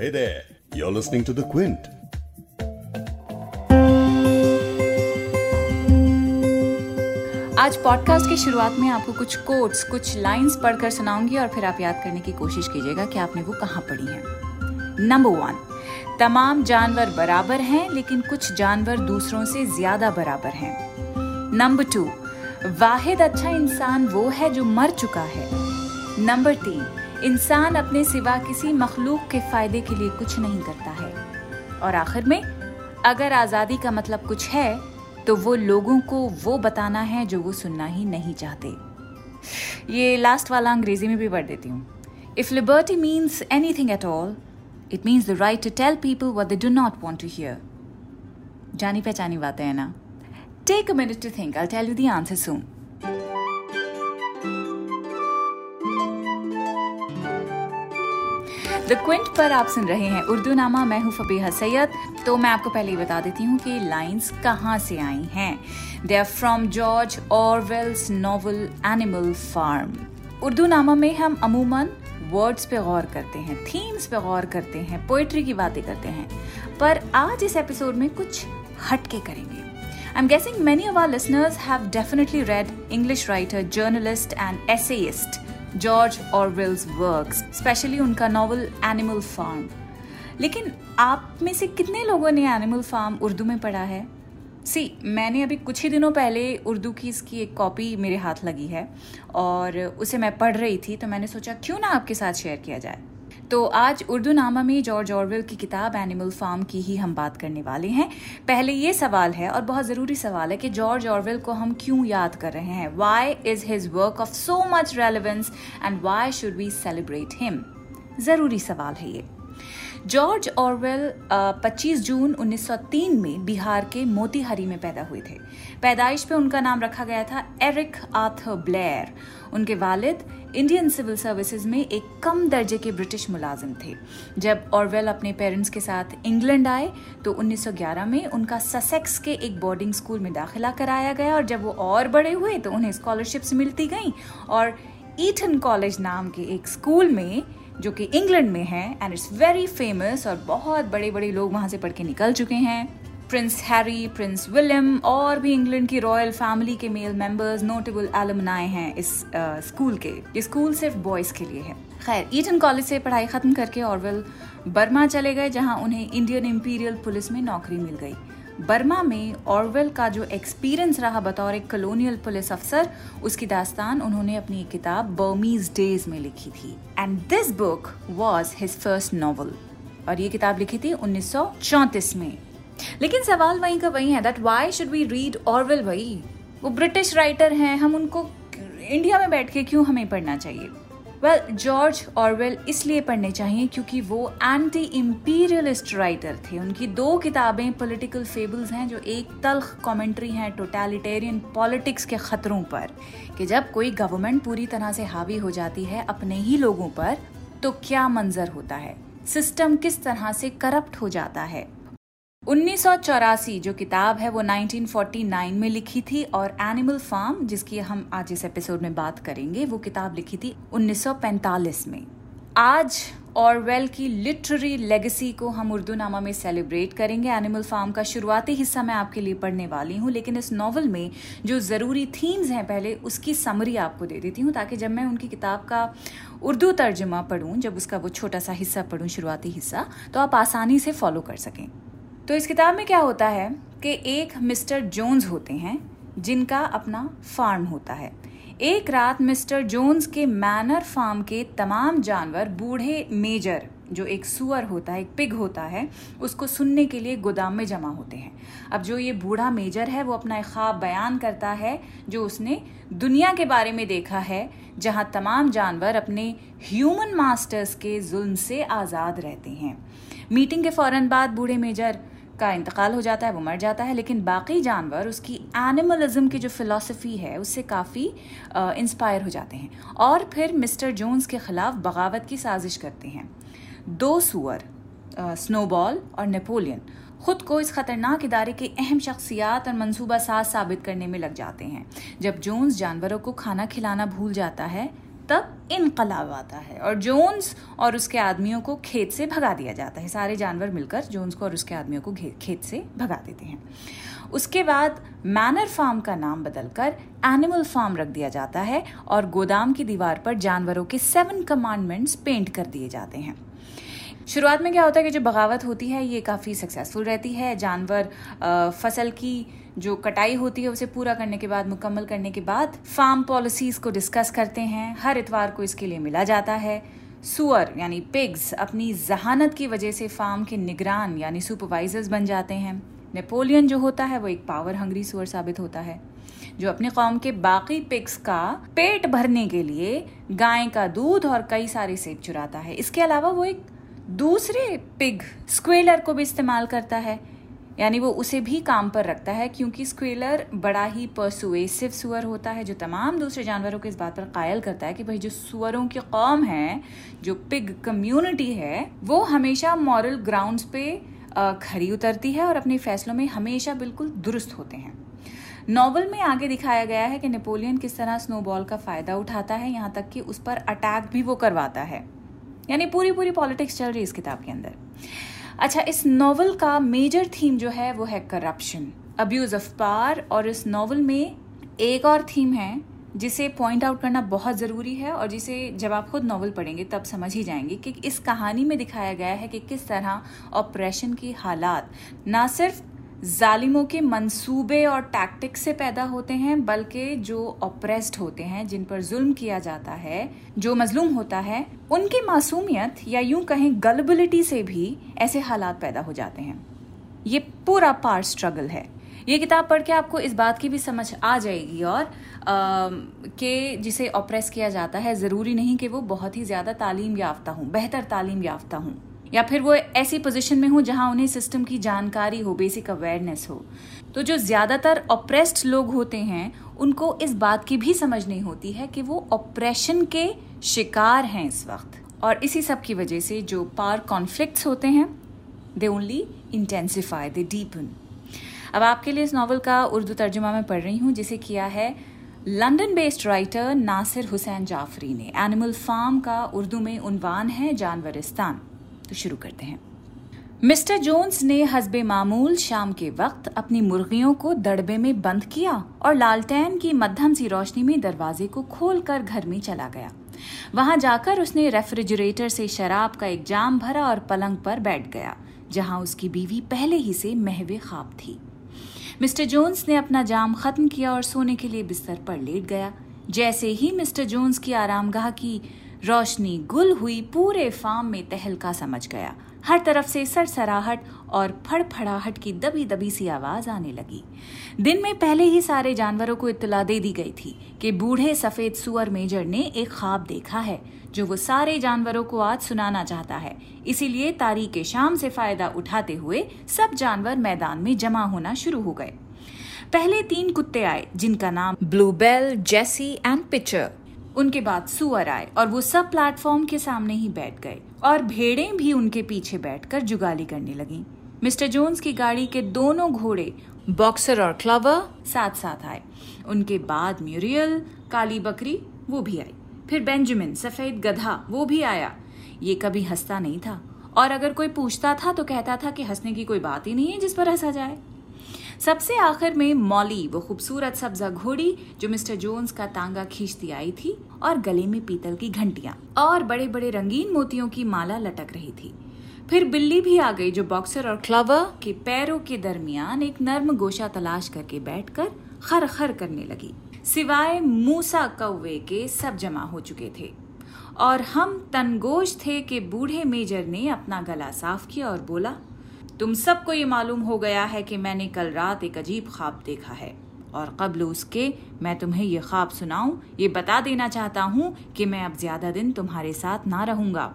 Hey there, you're listening to The Quint. आज podcast की शुरुआत में आपको कुछ कोट्स कुछ लाइंस पढ़कर सुनाऊँगी और फिर आप याद करने की कोशिश कीजिएगा कि आपने वो कहाँ पढ़ी है। नंबर वन तमाम जानवर बराबर हैं लेकिन कुछ जानवर दूसरों से ज़्यादा बराबर हैं। नंबर टू वाहिद अच्छा इंसान वो है जो मर चुका है। नंबर तीन इंसान अपने सिवा किसी मखलूक के फ़ायदे के लिए कुछ नहीं करता है। और आखिर में, अगर आज़ादी का मतलब कुछ है तो वो लोगों को वो बताना है जो वो सुनना ही नहीं चाहते। ये लास्ट वाला अंग्रेज़ी में भी पढ़ देती हूँ। If liberty means anything at all it means the right to tell people what they do not want to hear जानी पहचानी बातें है ना। Take a minute to think I tell you the answer soon the Quint पर आप सुन रहे हैं उर्दू नामा मैं हूँ फबीहा सैयद। तो मैं आपको पहले ही बता देती हूँ कि लाइंस कहाँ से आई हैं। They are from George Orwell's novel Animal Farm Urdunama में हम अमूमन वर्ड्स पे गौर करते हैं थीम्स पे गौर करते हैं पोइट्री की बातें करते हैं। पर आज इस एपिसोड में कुछ हटके करेंगे। I'm guessing many of our listeners have definitely read English writer, journalist, and essayist George Orwell's works specially उनका नॉवल एनिमल फार्म लेकिन आप में से कितने लोगों ने एनिमल फार्म उर्दू में पढ़ा है? सी मैंने अभी कुछ ही दिनों पहले उर्दू की इसकी एक कॉपी मेरे हाथ लगी है और उसे मैं पढ़ रही थी तो मैंने सोचा, क्यों ना आपके साथ शेयर किया जाए? तो आज उर्दू नामा में जॉर्ज ऑरवेल की किताब एनिमल फार्म की ही हम बात करने वाले हैं। पहले ये सवाल है और बहुत ज़रूरी सवाल है कि जॉर्ज ऑरवेल को हम क्यों याद कर रहे हैं? Why is his work of so much relevance and why should we celebrate him ज़रूरी सवाल है ये। जॉर्ज ऑरवेल 25 जून 1903 में बिहार के मोतीहारी में पैदा हुए थे। पैदाइश पे उनका नाम रखा गया था एरिक आर्थर ब्लेयर। उनके वालिद इंडियन सिविल सर्विसेज़ में एक कम दर्जे के ब्रिटिश मुलाजिम थे। जब ऑरवेल अपने पेरेंट्स के साथ इंग्लैंड आए तो 1911 में उनका ससेक्स के एक बोर्डिंग स्कूल में दाखिला कराया गया और जब वो और बड़े हुए तो उन्हें स्कॉलरशिप्स मिलती गईं और ईटन कॉलेज नाम के एक स्कूल में जो कि इंग्लैंड में है एंड इट्स वेरी फ़ेमस और बहुत बड़े बड़े लोग वहाँ से पढ़ के निकल चुके हैं। प्रिंस हैरी प्रिंस विलियम और भी इंग्लैंड की रॉयल फैमिली के मेल मेंबर्स नोटेबल एलमनाए हैं इस स्कूल के। ये स्कूल सिर्फ़ बॉयज़ के लिए है। खैर ईटन कॉलेज से पढ़ाई ख़त्म करके ऑरवेल बर्मा चले गए, जहाँ उन्हें इंडियन इंपीरियल पुलिस में नौकरी मिल गई। बर्मा में ऑरवेल का जो एक्सपीरियंस रहा, बतौर एक कलोनियल पुलिस अफसर उसकी दास्तान उन्होंने अपनी किताब बर्मीज डेज़ में लिखी थी। And this book was his first novel और ये किताब लिखी थी उन्नीस सौ चौंतीस में। लेकिन सवाल वहीं का वही है that why should we read Orwell वही वो ब्रिटिश राइटर हैं, हम उनको इंडिया में बैठ के क्यों हमें पढ़ना चाहिए? वेल जॉर्ज ऑरवेल इसलिए पढ़ने चाहिए क्योंकि वो एंटी इम्पीरियलिस्ट राइटर थे। उनकी दो किताबें पॉलिटिकल फेबल्स हैं, जो एक तल्ख कमेंट्री हैं टोटलिटेरियन पॉलिटिक्स के खतरों पर, कि जब कोई गवर्नमेंट पूरी तरह से हावी हो जाती है अपने ही लोगों पर तो क्या मंजर होता है? सिस्टम किस तरह से करप्ट हो जाता है? उन्नीस सौ चौरासी, जो किताब है, वो 1949 में लिखी थी और एनिमल फार्म जिसकी हम आज इस एपिसोड में बात करेंगे, वो किताब लिखी थी 1945 में। आज ऑरवेल की लिटरेरी लेगेसी को हम उर्दू नामा में सेलिब्रेट करेंगे। एनिमल फार्म का शुरुआती हिस्सा मैं आपके लिए पढ़ने वाली हूँ, लेकिन इस नॉवल में जो ज़रूरी थीम्स हैं पहले, उसकी समरी आपको दे देती हूँ, ताकि जब मैं उनकी किताब का उर्दू तर्जमा पढ़ूँ, जब उसका वो छोटा सा हिस्सा पढ़ूँ, शुरुआती हिस्सा तो आप आसानी से फॉलो कर सकें। तो इस किताब में क्या होता है कि एक मिस्टर जोन्स होते हैं, जिनका अपना फार्म होता है। एक रात मिस्टर जोन्स के मैनर फार्म के तमाम जानवर, बूढ़े मेजर, जो एक सुअर होता है, एक पिग होता है, उसको सुनने के लिए गोदाम में जमा होते हैं। अब जो ये बूढ़ा मेजर है, वो अपना ख्वाब बयान करता है, जो उसने दुनिया के बारे में देखा है, जहाँ तमाम जानवर अपने ह्यूमन मास्टर्स के जुल्म से आज़ाद रहते हैं। मीटिंग के फ़ौरन बाद बूढ़े मेजर का इंतकाल हो जाता है, वो मर जाता है, लेकिन बाकी जानवर, उसकी एनिमलिज्म की जो फिलॉसफी है, उससे काफ़ी इंस्पायर हो जाते हैं। और फिर मिस्टर जोन्स के ख़िलाफ़ बगावत की साजिश करते हैं। दो सुअर स्नोबॉल और नेपोलियन, खुद को इस खतरनाक इदारे के अहम शख्सियात और मनसूबा साज साबित करने में लग जाते हैं। जब जोन्स जानवरों को खाना खिलाना भूल जाता है तब इनकलाब आता है और जोन्स और उसके आदमियों को खेत से भगा दिया जाता है। सारे जानवर मिलकर जोन्स को और उसके आदमियों को खेत से भगा देते हैं। उसके बाद मैनर फार्म का नाम बदलकर एनिमल फार्म रख दिया जाता है और गोदाम की दीवार पर जानवरों के सेवन कमांडमेंट्स पेंट कर दिए जाते हैं। शुरुआत में क्या होता है कि जो बगावत होती है, ये काफ़ी सक्सेसफुल रहती है। जानवर फ़सल की जो कटाई होती है, उसे पूरा करने के बाद, मुकम्मल करने के बाद फार्म पॉलिसीज़ को डिस्कस करते हैं। हर इतवार को इसके लिए मिला जाता है। सुअर, यानी पिग्स अपनी जहानत की वजह से फार्म के निगरान, यानी सुपरवाइजर्स बन जाते हैं। नेपोलियन जो होता है, वो एक पावर हंग्री सुअर साबित होता है, जो अपनी कौम के बाकी पिग्स का पेट भरने के लिए गाय का दूध और कई सारे सेब चुराता है। इसके अलावा वो एक दूसरे पिग स्क्वेलर को भी इस्तेमाल करता है। यानी वो उसे भी काम पर रखता है, क्योंकि स्क्वेलर बड़ा ही परसुएसिव सुअर होता है, जो तमाम दूसरे जानवरों को इस बात पर कायल करता है कि भाई जो सुअरों की कौम है, जो पिग कम्युनिटी है, वो हमेशा मॉरल ग्राउंड्स पे खरी उतरती है और अपने फैसलों में हमेशा बिल्कुल दुरुस्त होते हैं। नॉवल में आगे दिखाया गया है कि नेपोलियन किस तरह स्नोबॉल का फ़ायदा उठाता है, यहाँ तक कि उस पर अटैक भी वो करवाता है। यानी पूरी पूरी पॉलिटिक्स चल रही है इस किताब के अंदर। अच्छा इस नॉवल का मेजर थीम जो है, वो है करप्शन अब्यूज ऑफ़ पार और इस नॉवल में एक और थीम है, जिसे पॉइंट आउट करना बहुत ज़रूरी है और जिसे जब आप खुद नॉवल पढ़ेंगे, तब समझ ही जाएँगे कि इस कहानी में दिखाया गया है कि किस तरह ऑपरेशन की हालात, ना सिर्फ़ जालिमों के मंसूबे और टैक्टिक्स से पैदा होते हैं, बल्कि जो ऑप्रेस्ड होते हैं, जिन पर जुल्म किया जाता है, जो मजलूम होता है, उनकी मासूमियत या यूँ कहें गलबिलिटी से भी ऐसे हालात पैदा हो जाते हैं। ये पूरा पार स्ट्रगल है। ये किताब पढ़ के आपको इस बात की भी समझ आ जाएगी और कि जिसे ऑप्रेस किया जाता है, ज़रूरी नहीं कि वो बहुत ही ज़्यादा तालीम याफ्ता हूँ, बेहतर तालीम याफ्ता हूँ। या फिर वो ऐसी पोजीशन में हो जहाँ उन्हें सिस्टम की जानकारी हो बेसिक अवेयरनेस हो। तो जो ज़्यादातर ऑप्रेस्ड लोग होते हैं, उनको इस बात की भी समझ नहीं होती है कि वो ऑपरेशन के शिकार हैं इस वक्त। और इसी सब की वजह से जो पार कॉन्फ्लिक्ट्स होते हैं they only intensify they deepen अब आपके लिए इस नावल का उर्दू तर्जुमा में पढ़ रही हूँ, जिसे किया है London based writer Nasir Hussain Jafri ने। एनिमल फार्म का उर्दू में उनवान है जानवरिस्तान तो शुरू करते हैं। मिस्टर जोन्स ने हसबे मामूल शाम के वक्त अपनी मुर्गियों को दड़बे में बंद किया और लालटेन की मध्यम सी रोशनी में दरवाजे को खोलकर घर में चला गया। वहाँ जाकर उसने रेफ्रिजरेटर से शराब का एक जाम भरा और पलंग पर बैठ गया, जहाँ उसकी बीवी पहले ही से महवे खाब थी। मिस्टर जोन्स ने अपना जाम खत्म किया और सोने के लिए बिस्तर पर लेट गया। जैसे ही मिस्टर जोन्स की आरामगाह की रोशनी गुल हुई पूरे फार्म में तहलका समझ गया। हर तरफ़ से सरसराहट और फड़फड़ाहट की दबी दबी सी आवाज़ आने लगी। दिन में पहले ही सारे जानवरों को इतला दे दी गई थी कि बूढ़े सफ़ेद सुअर मेजर ने एक ख्वाब देखा है, जो वो सारे जानवरों को आज सुनाना चाहता है। इसीलिए तारीख के शाम से फ़ायदा उठाते हुए सब जानवर मैदान में जमा होना शुरू हो गए। पहले तीन कुत्ते आए, जिनका नाम ब्लूबेल, जेसी एंड पिचर। उनके बाद सुअर आए और वो सब प्लेटफॉर्म के सामने ही बैठ गए और भेड़ें भी उनके पीछे बैठकर जुगाली करने लगी। मिस्टर जोन्स की गाड़ी के दोनों घोड़े बॉक्सर और क्लवर साथ साथ आए। उनके बाद म्यूरियल, काली बकरी, वो भी आई फिर बेंजामिन, सफ़ेद गधा, वो भी आया। ये कभी हंसता नहीं था और अगर कोई पूछता था तो कहता था कि हंसने की कोई बात ही नहीं है जिस पर हंसा जाए। सबसे आखिर में मॉली, वो खूबसूरत सब्जा घोड़ी जो मिस्टर जोन्स का तांगा खींचती आई थी और गले में पीतल की घंटियाँ और बड़े बड़े रंगीन मोतियों की माला लटक रही थी। फिर बिल्ली भी आ गई जो बॉक्सर और क्लवर के पैरों के दरमियान एक नर्म गोशा तलाश करके बैठकर खर खर करने लगी। सिवाय मूसा कौवे के सब जमा हो चुके थे। और हम तनगोश थे कि बूढ़े मेजर ने अपना गला साफ़ किया और बोला तुम सबको ये मालूम हो गया है कि मैंने कल रात एक अजीब ख्वाब देखा है। और कबल उसके, मैं तुम्हें ये ख्वाब सुनाऊं, ये बता देना चाहता हूँ कि मैं अब ज़्यादा दिन तुम्हारे साथ ना रहूँगा।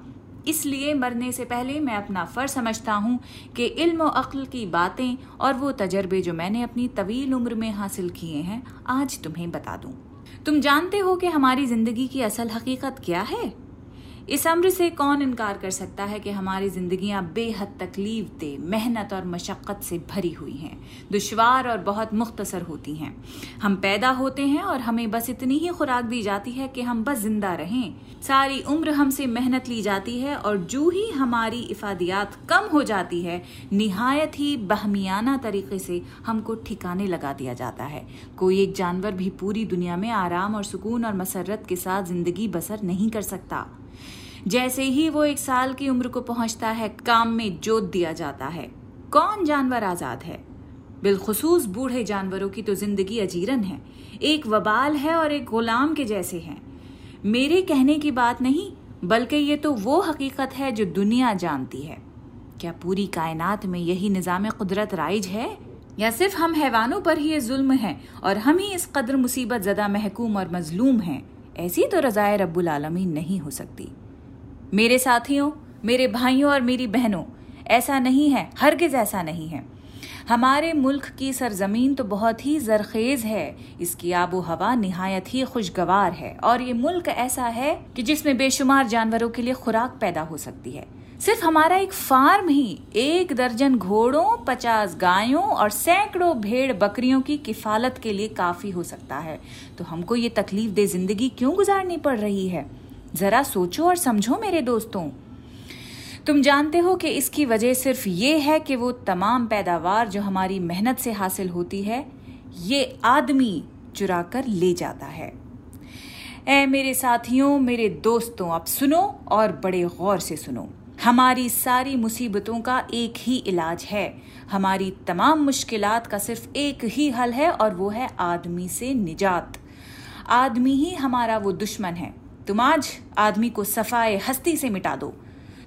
इसलिए मरने से पहले मैं अपना फ़र्ज़ समझता हूँ कि इल्म और अक्ल की बातें और वो तजर्बे जो मैंने अपनी तवील उम्र में हासिल किए हैं, आज तुम्हें बता दूँ। तुम जानते हो कि हमारी ज़िंदगी की असल हकीकत क्या है? इस अम्र से कौन इनकार कर सकता है कि हमारी जिंदगियाँ बेहद तकलीफ़ दे, मेहनत और मशक्क़त से भरी हुई हैं, दुशवार और बहुत मुख्तसर होती हैं। हम पैदा होते हैं और हमें बस इतनी ही खुराक दी जाती है कि हम बस ज़िंदा रहें। सारी उम्र हमसे मेहनत ली जाती है और जो ही हमारी इफादियात कम हो जाती है, निहायत ही बहमियाना तरीके से हमको ठिकाने लगा दिया जाता है। कोई एक जानवर भी पूरी दुनिया में आराम और सुकून और मसरत के साथ ज़िंदगी बसर नहीं कर सकता। जैसे ही वो एक साल की उम्र को पहुँचता है, काम में जोत दिया जाता है। कौन जानवर आज़ाद है? बिलखसूस बूढ़े जानवरों की तो ज़िंदगी अजीरन है। एक वबाल है और एक गुलाम के जैसे हैं। मेरे कहने की बात नहीं, बल्कि ये तो वो हकीकत है जो दुनिया जानती है। क्या पूरी कायनात में यही निज़ाम कुदरत राइज है? या सिर्फ़ हम हैवानों पर ही ये जुल्म है और हम ही इस कदर मुसीबत ज़दा महकूम और मजलूम हैं? ऐसी तो रज़ाय रब्बुल आलमीन नहीं हो सकती। मेरे साथियों, मेरे भाइयों और मेरी बहनों, ऐसा नहीं है, हरगिज ऐसा नहीं है। हमारे मुल्क की सरजमीन तो बहुत ही जरखेज है, इसकी आबो हवा नहायत ही खुशगवार है, और ये मुल्क ऐसा है कि जिसमें बेशुमार जानवरों के लिए खुराक पैदा हो सकती है। सिर्फ़ हमारा एक फार्म ही, एक दर्जन घोड़ों, पचास गायों और सैकड़ों भेड़ बकरियों की किफालत के लिए काफ़ी हो सकता है। तो हमको ये तकलीफ़ दे ज़िंदगी क्यों गुजारनी पड़ रही है? जरा सोचो और समझो मेरे दोस्तों। तुम जानते हो कि इसकी वजह सिर्फ़ ये है कि वो तमाम पैदावार जो हमारी मेहनत से हासिल होती है, ये आदमी चुरा कर ले जाता है। ए मेरे साथियों, मेरे दोस्तों अब सुनो और बड़े गौर से सुनो। हमारी सारी मुसीबतों का एक ही इलाज है। हमारी तमाम मुश्किलात का सिर्फ़ एक ही हल है और वो है आदमी से निजात। आदमी ही हमारा वो दुश्मन है। तुम आज आदमी को सफाए हस्ती से मिटा दो।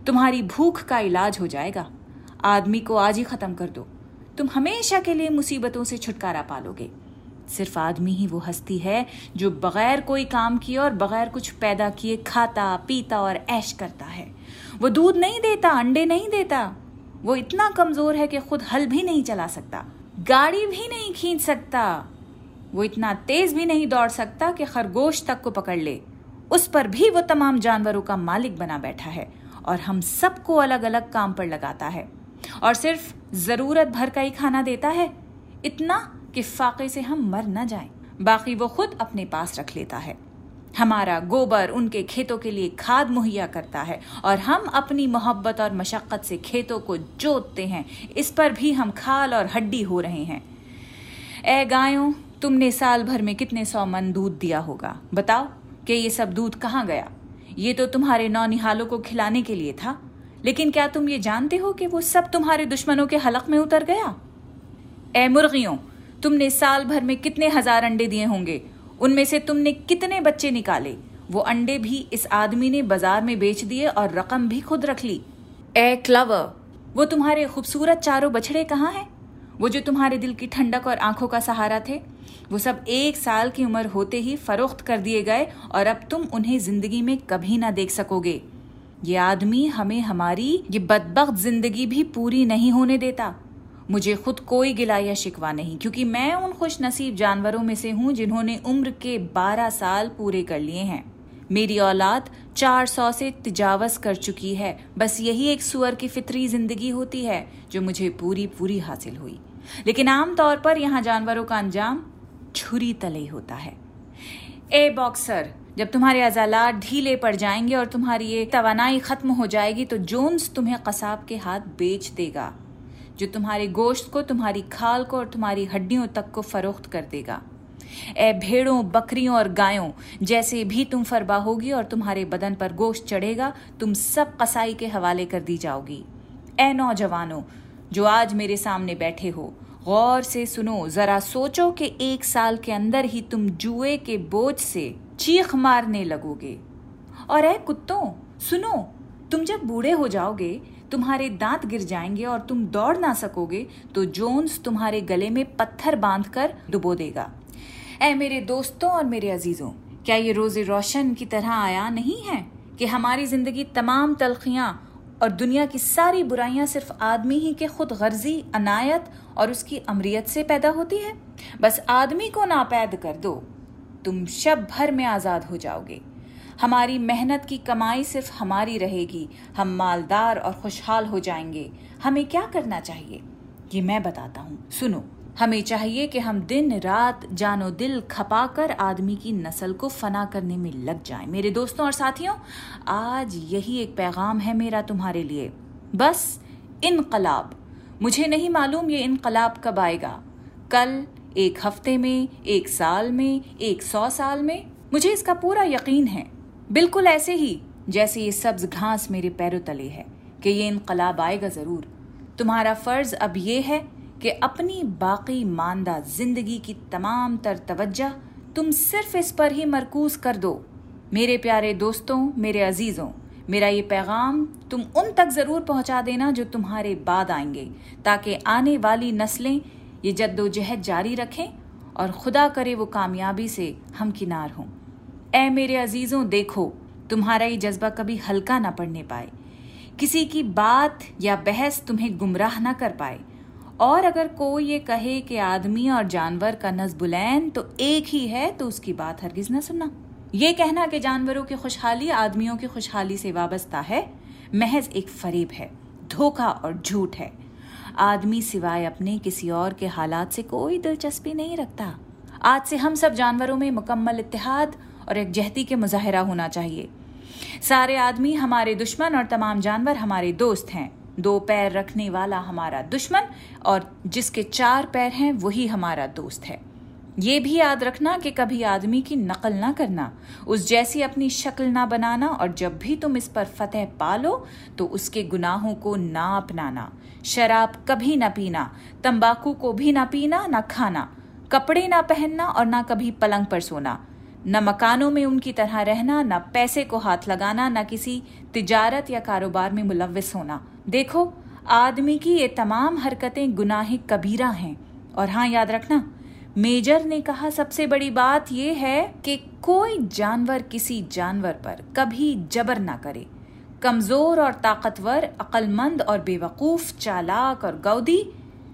तुम्हारी भूख का इलाज हो जाएगा। आदमी को आज ही खत्म कर दो। तुम हमेशा के लिए मुसीबतों से छुटकारा पालोगे। सिर्फ़ आदमी ही वो हस्ती है जो बगैर कोई काम किए और बगैर कुछ पैदा किए खाता, पीता और ऐश करता है। वो दूध नहीं देता, अंडे नहीं देता। वो इतना कमज़ोर है कि खुद हल भी नहीं चला सकता, गाड़ी भी नहीं खींच सकता। वो इतना तेज भी नहीं दौड़ सकता कि खरगोश तक को पकड़ ले। उस पर भी वो तमाम जानवरों का मालिक बना बैठा है और हम सबको अलग अलग काम पर लगाता है। और सिर्फ़ ज़रूरत भर का ही खाना देता है, इतना कि फाके से हम मर न जाएँ। बाकी वो खुद अपने पास रख लेता है। हमारा गोबर उनके खेतों के लिए खाद मुहैया करता है और हम अपनी मोहब्बत और मशक्क़त से खेतों को जोतते हैं। इस पर भी हम खाल और हड्डी हो रहे हैं। ए गायों, तुमने साल भर में कितने सौ मन दूध दिया होगा? बताओ। कि ये सब दूध कहाँ गया? ये तो तुम्हारे नौनिहालों को खिलाने के लिए था। लेकिन क्या तुम ये जानते हो कि वो सब तुम्हारे दुश्मनों के हलक में उतर गया? ए मुर्गियों, तुमने साल भर में कितने हज़ार अंडे दिए होंगे? उनमें से तुमने कितने बच्चे निकाले? वो अंडे भी इस आदमी ने बाज़ार में बेच दिए और रकम भी खुद रख ली। ए क्लवर, वो तुम्हारे खूबसूरत चारों बछड़े कहाँ हैं? वो जो तुम्हारे दिल की ठंडक और आँखों का सहारा थे वो सब एक साल की उम्र होते ही फरोख्त कर दिए गए और अब तुम उन्हें ज़िंदगी में कभी ना देख सकोगे। ये आदमी हमें हमारी, ये बदबक ज़िंदगी भी पूरी नहीं होने देता। मुझे खुद कोई गिला या शिकवा नहीं, क्योंकि मैं उन खुश नसीब जानवरों में से हूँ जिन्होंने उम्र के 12 साल पूरे कर लिए हैं। मेरी औलाद 400 से तिजावस कर चुकी है। बस यही एक सुअर की फितरी ज़िंदगी होती है, जो मुझे पूरी पूरी हासिल हुई। लेकिन आमतौर पर यहाँ जानवरों का अंजाम छुरी तले होता है। ए बॉक्सर जब तुम्हारे अजालात ढीले पड़ जाएँगे और तुम्हारी ये तवानाई खत्म हो जाएगी तो जोन्स तुम्हें कसाब के हाथ बेच देगा, जो तुम्हारे गोश्त को, तुम्हारी खाल को और तुम्हारी हड्डियों तक को फरोख्त कर देगा। ए भेड़ों, बकरियों और गायों, जैसे भी तुम फरबा होगी और तुम्हारे बदन पर गोश्त चढ़ेगा, तुम सब कसाई के हवाले कर दी जाओगी। ए नौजवानों, जो आज मेरे सामने बैठे हो गौर से सुनो, जरा सोचो कि एक साल के अंदर ही तुम जुए के बोझ से चीख मारने लगोगे। और ऐ कुत्तों, सुनो, तुम जब बूढ़े हो जाओगे, तुम्हारे दांत गिर जाएँगे और तुम दौड़ ना सकोगे तो जोन्स तुम्हारे गले में पत्थर बाँध कर डुबो देगा। ऐ मेरे दोस्तों और मेरे अजीजों, क्या ये रोज़े रोशन की तरह आया नहीं है कि हमारी ज़िंदगी तमाम तलखियाँ और दुनिया की सारी बुराइयाँ सिर्फ़ आदमी ही के खुद गर्जी, अनायत और उसकी अमरीत से पैदा होती है। बस आदमी को नापैद कर दो। तुम शब भर में आज़ाद हो जाओगे। हमारी मेहनत की कमाई सिर्फ़ हमारी रहेगी। हम मालदार और खुशहाल हो जाएँगे। हमें क्या करना चाहिए? ये मैं बताता हूँ। सुनो। हमें चाहिए कि हम दिन रात जानो दिल खपाकर आदमी की नस्ल को फना करने में लग जाएँ। मेरे दोस्तों और साथियों, आज यही एक पैगाम है मेरा तुम्हारे लिए। बस इनकलाब। मुझे नहीं मालूम ये इनकलाब कब आएगा। कल, एक हफ़्ते में, एक साल में, एक सौ साल में। मुझे इसका पूरा यकीन है। बिल्कुल ऐसे ही, जैसे ये सब्ज घास मेरे पैरों तले है, कि ये इनकलाब आएगा ज़रूर। तुम्हारा फ़र्ज़ अब ये है कि अपनी बाकी मानदा ज़िंदगी की तमाम तर तवज्जा तुम सिर्फ़ इस पर ही मरकूज कर दो। मेरे प्यारे दोस्तों, मेरे अजीजों, मेरा ये पैगाम तुम उन तक ज़रूर पहुँचा देना जो तुम्हारे बाद आएँगे, ताकि आने वाली नस्लें ये जद्दोजहद जारी रखें और खुदा करे वो कामयाबी से हम किनार हों। ए मेरे अजीजों, देखो, तुम्हारा ये जज्बा कभी हल्का ना पड़ने पाए। किसी की बात या बहस तुम्हें गुमराह ना कर पाए। और अगर कोई ये कहे कि आदमी और जानवर का नजबुलैन तो एक ही है तो उसकी बात हरगिज ना सुनना। ये कहना कि जानवरों की खुशहाली आदमियों की खुशहाली से वाबस्ता है, महज एक फरेब है, धोखा और झूठ है। आदमी सिवाय अपने किसी और के हालात से कोई दिलचस्पी नहीं रखता। आज से हम सब जानवरों में मुकम्मल इतिहाद और एक जहती के मुजाहरा होना चाहिए। सारे आदमी हमारे दुश्मन और तमाम जानवर हमारे दोस्त हैं। दो पैर रखने वाला हमारा दुश्मन और जिसके चार पैर हैं, वही हमारा दोस्त है। ये भी याद रखना कि कभी आदमी की नकल ना करना, उस जैसी अपनी शक्ल ना बनाना और जब भी तुम इस पर फतेह पालो तो उसके गुनाहों को ना अपनाना। शराब कभी ना पीना, तंबाकू को भी ना पीना, ना खाना, कपड़े ना पहनना और ना कभी पलंग पर सोना। न मकानों में उनकी तरह रहना, न पैसे को हाथ लगाना, न किसी तिजारत या कारोबार में मुलविस होना। देखो, आदमी की ये तमाम हरकतें गुनाह कबीरा हैं। और हाँ याद रखना, मेजर ने कहा, सबसे बड़ी बात यह है कि कोई जानवर किसी जानवर पर कभी जबर ना करे। कमज़ोर और ताकतवर, अक्लमंद और बेवकूफ़, चालाक और गौदी,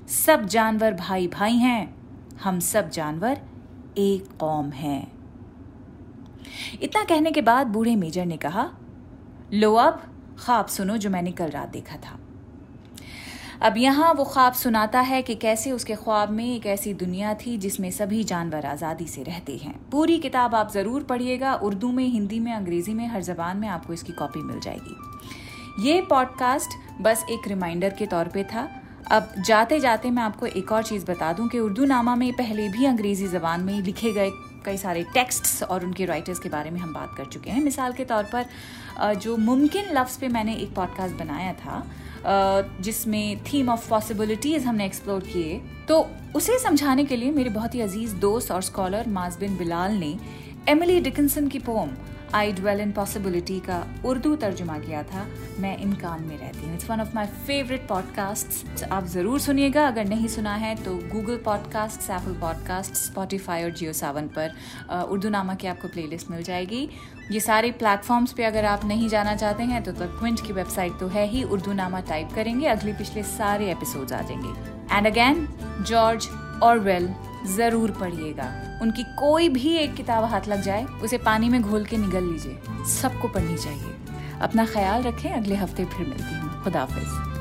सब जानवर भाई भाई हैं। हम सब जानवर एक कौम हैं। इतना कहने के बाद बूढ़े मेजर ने कहा, लो अब ख्वाब सुनो जो मैंने कल रात देखा था। अब यहाँ वो ख्वाब सुनाता है कि कैसे उसके ख्वाब में एक ऐसी दुनिया थी जिसमें सभी जानवर आज़ादी से रहते हैं। पूरी किताब आप ज़रूर पढ़िएगा, उर्दू में, हिंदी में, अंग्रेज़ी में, हर जबान में आपको इसकी कॉपी मिल जाएगी। ये पॉडकास्ट बस एक रिमाइंडर के तौर पे था। अब जाते जाते मैं आपको एक और चीज़ बता दूँ कि उर्दू नामा में पहले भी अंग्रेज़ी ज़बान में लिखे गए कई सारे टेक्स्ट्स और उनके राइटर्स के बारे में हम बात कर चुके हैं। मिसाल के तौर पर जो मुमकिन लफ्ज़ पे मैंने एक पॉडकास्ट बनाया था जिसमें थीम ऑफ़ पॉसिबिलिटीज़ हमने एक्सप्लोर किए तो उसे समझाने के लिए मेरे बहुत ही अज़ीज़ दोस्त और स्कॉलर माजबिन बिलाल ने एमिली डिकिंसन की poem I dwell in possibility का उर्दू तर्जुमा किया था। मैं इन कान में रहती हूँ। It's one of my favourite podcast आप ज़रूर सुनिएगा। अगर नहीं सुना है तो गूगल पॉडकास्ट सैफल पॉडकास्ट स्पॉटिफाई और जियो सावन पर उर्दू नामा की आपको प्लेलिस्ट मिल जाएगी। ये सारे प्लेटफॉर्म्स पे अगर आप नहीं जाना चाहते हैं तो द क्विंट की वेबसाइट तो है ही। उर्दू नामा टाइप करेंगे। अगले पिछले सारे एपिसोड्स आ जाएँगे। एंड अगेन जॉर्ज ऑरवेल ज़रूर पढ़िएगा। उनकी कोई भी एक किताब हाथ लग जाए, उसे पानी में घोल के निगल लीजिए। सबको पढ़नी चाहिए। अपना ख्याल रखें, अगले हफ़्ते फिर मिलती हूँ। खुदाफिज